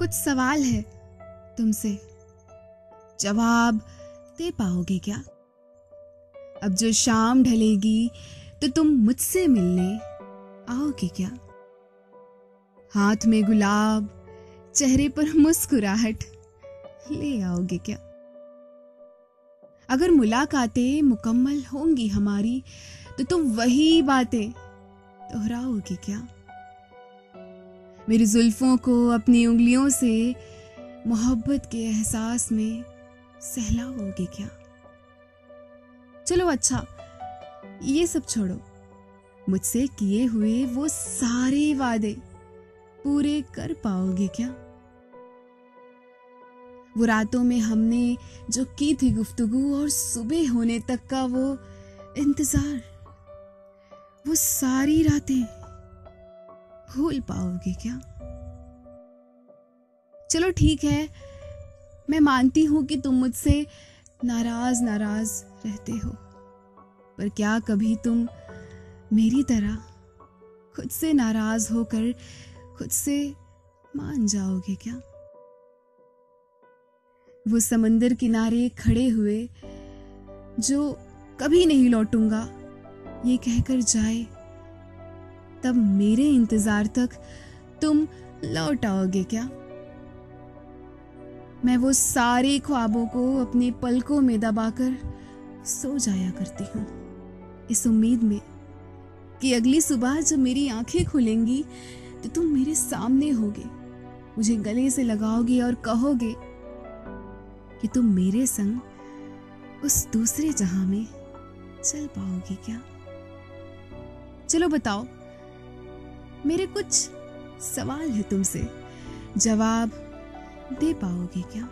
कुछ सवाल है तुमसे। जवाब दे पाओगे क्या? अब जो शाम ढलेगी तो तुम मुझसे मिलने आओगे क्या? हाथ में गुलाब, चेहरे पर मुस्कुराहट, ले आओगे क्या? अगर मुलाकातें मुकम्मल होंगी हमारी तो तुम वही बातें दोहराओगे क्या? मेरी जुल्फों को अपनी उंगलियों से मोहब्बत के एहसास में सहलाओगे क्या? चलो अच्छा ये सब छोड़ो। मुझसे किए हुए वो सारे वादे पूरे कर पाओगे क्या? वो रातों में हमने जो की थी गुफ्तगु और सुबह होने तक का वो इंतज़ार, वो सारी रातें भूल पाओगे क्या? चलो ठीक है, मैं मानती हूँ कि तुम मुझसे नाराज़ नाराज़ रहते हो, पर क्या कभी तुम मेरी तरह खुद से नाराज़ होकर खुद से मान जाओगे क्या? वो समंदर किनारे खड़े हुए, जो कभी नहीं लौटूँगा, ये कहकर जाए तब मेरे इंतज़ार तक तुम लौट आओगे क्या? मैं वो सारे ख्वाबों को अपने पलकों में दबाकर सो जाया करती हूँ। इस उम्मीद में कि अगली सुबह जब मेरी आँखें खुलेंगी तो तुम मेरे सामने होगे, मुझे गले से लगाओगे और कहोगे कि तुम मेरे संग उस दूसरे जहाँ में चल पाओगे क्या? चलो बताओ मेरे कुछ सवाल है तुमसे। जवाब दे पाओगे क्या?